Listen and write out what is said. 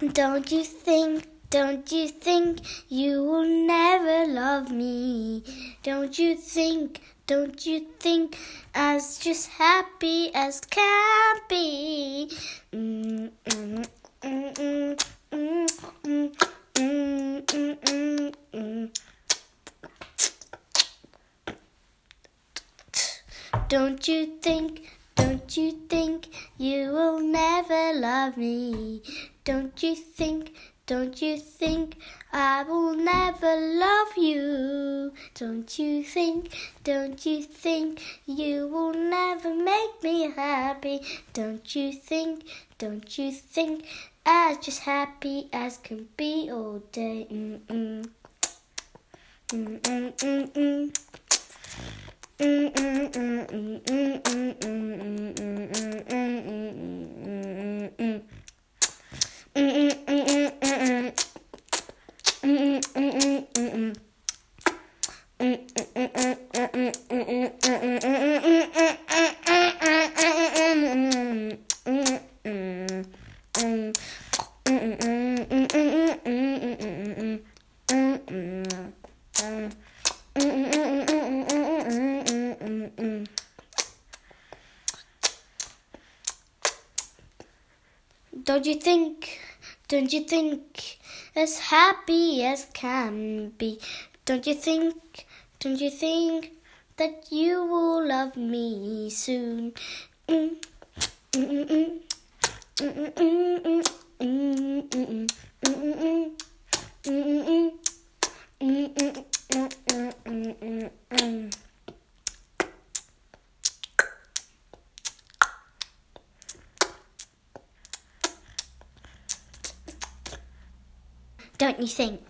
Don't you think, don't you think you will never love me? Don't you think, don't you think as just happy as can be? Don't you think, don't you think you will never love me? Don't you think, don't you think I will never love you? Don't you think, don't you think you will never make me happy? Don't you think, don't you think as just happy as can be all day? Mm-mm. Mm-mm-mm-mm. Don't you think, don't you think, as happy as can be? Don't you think, don't you think that you will love me soon? Mm, mm, mm, Don't you think?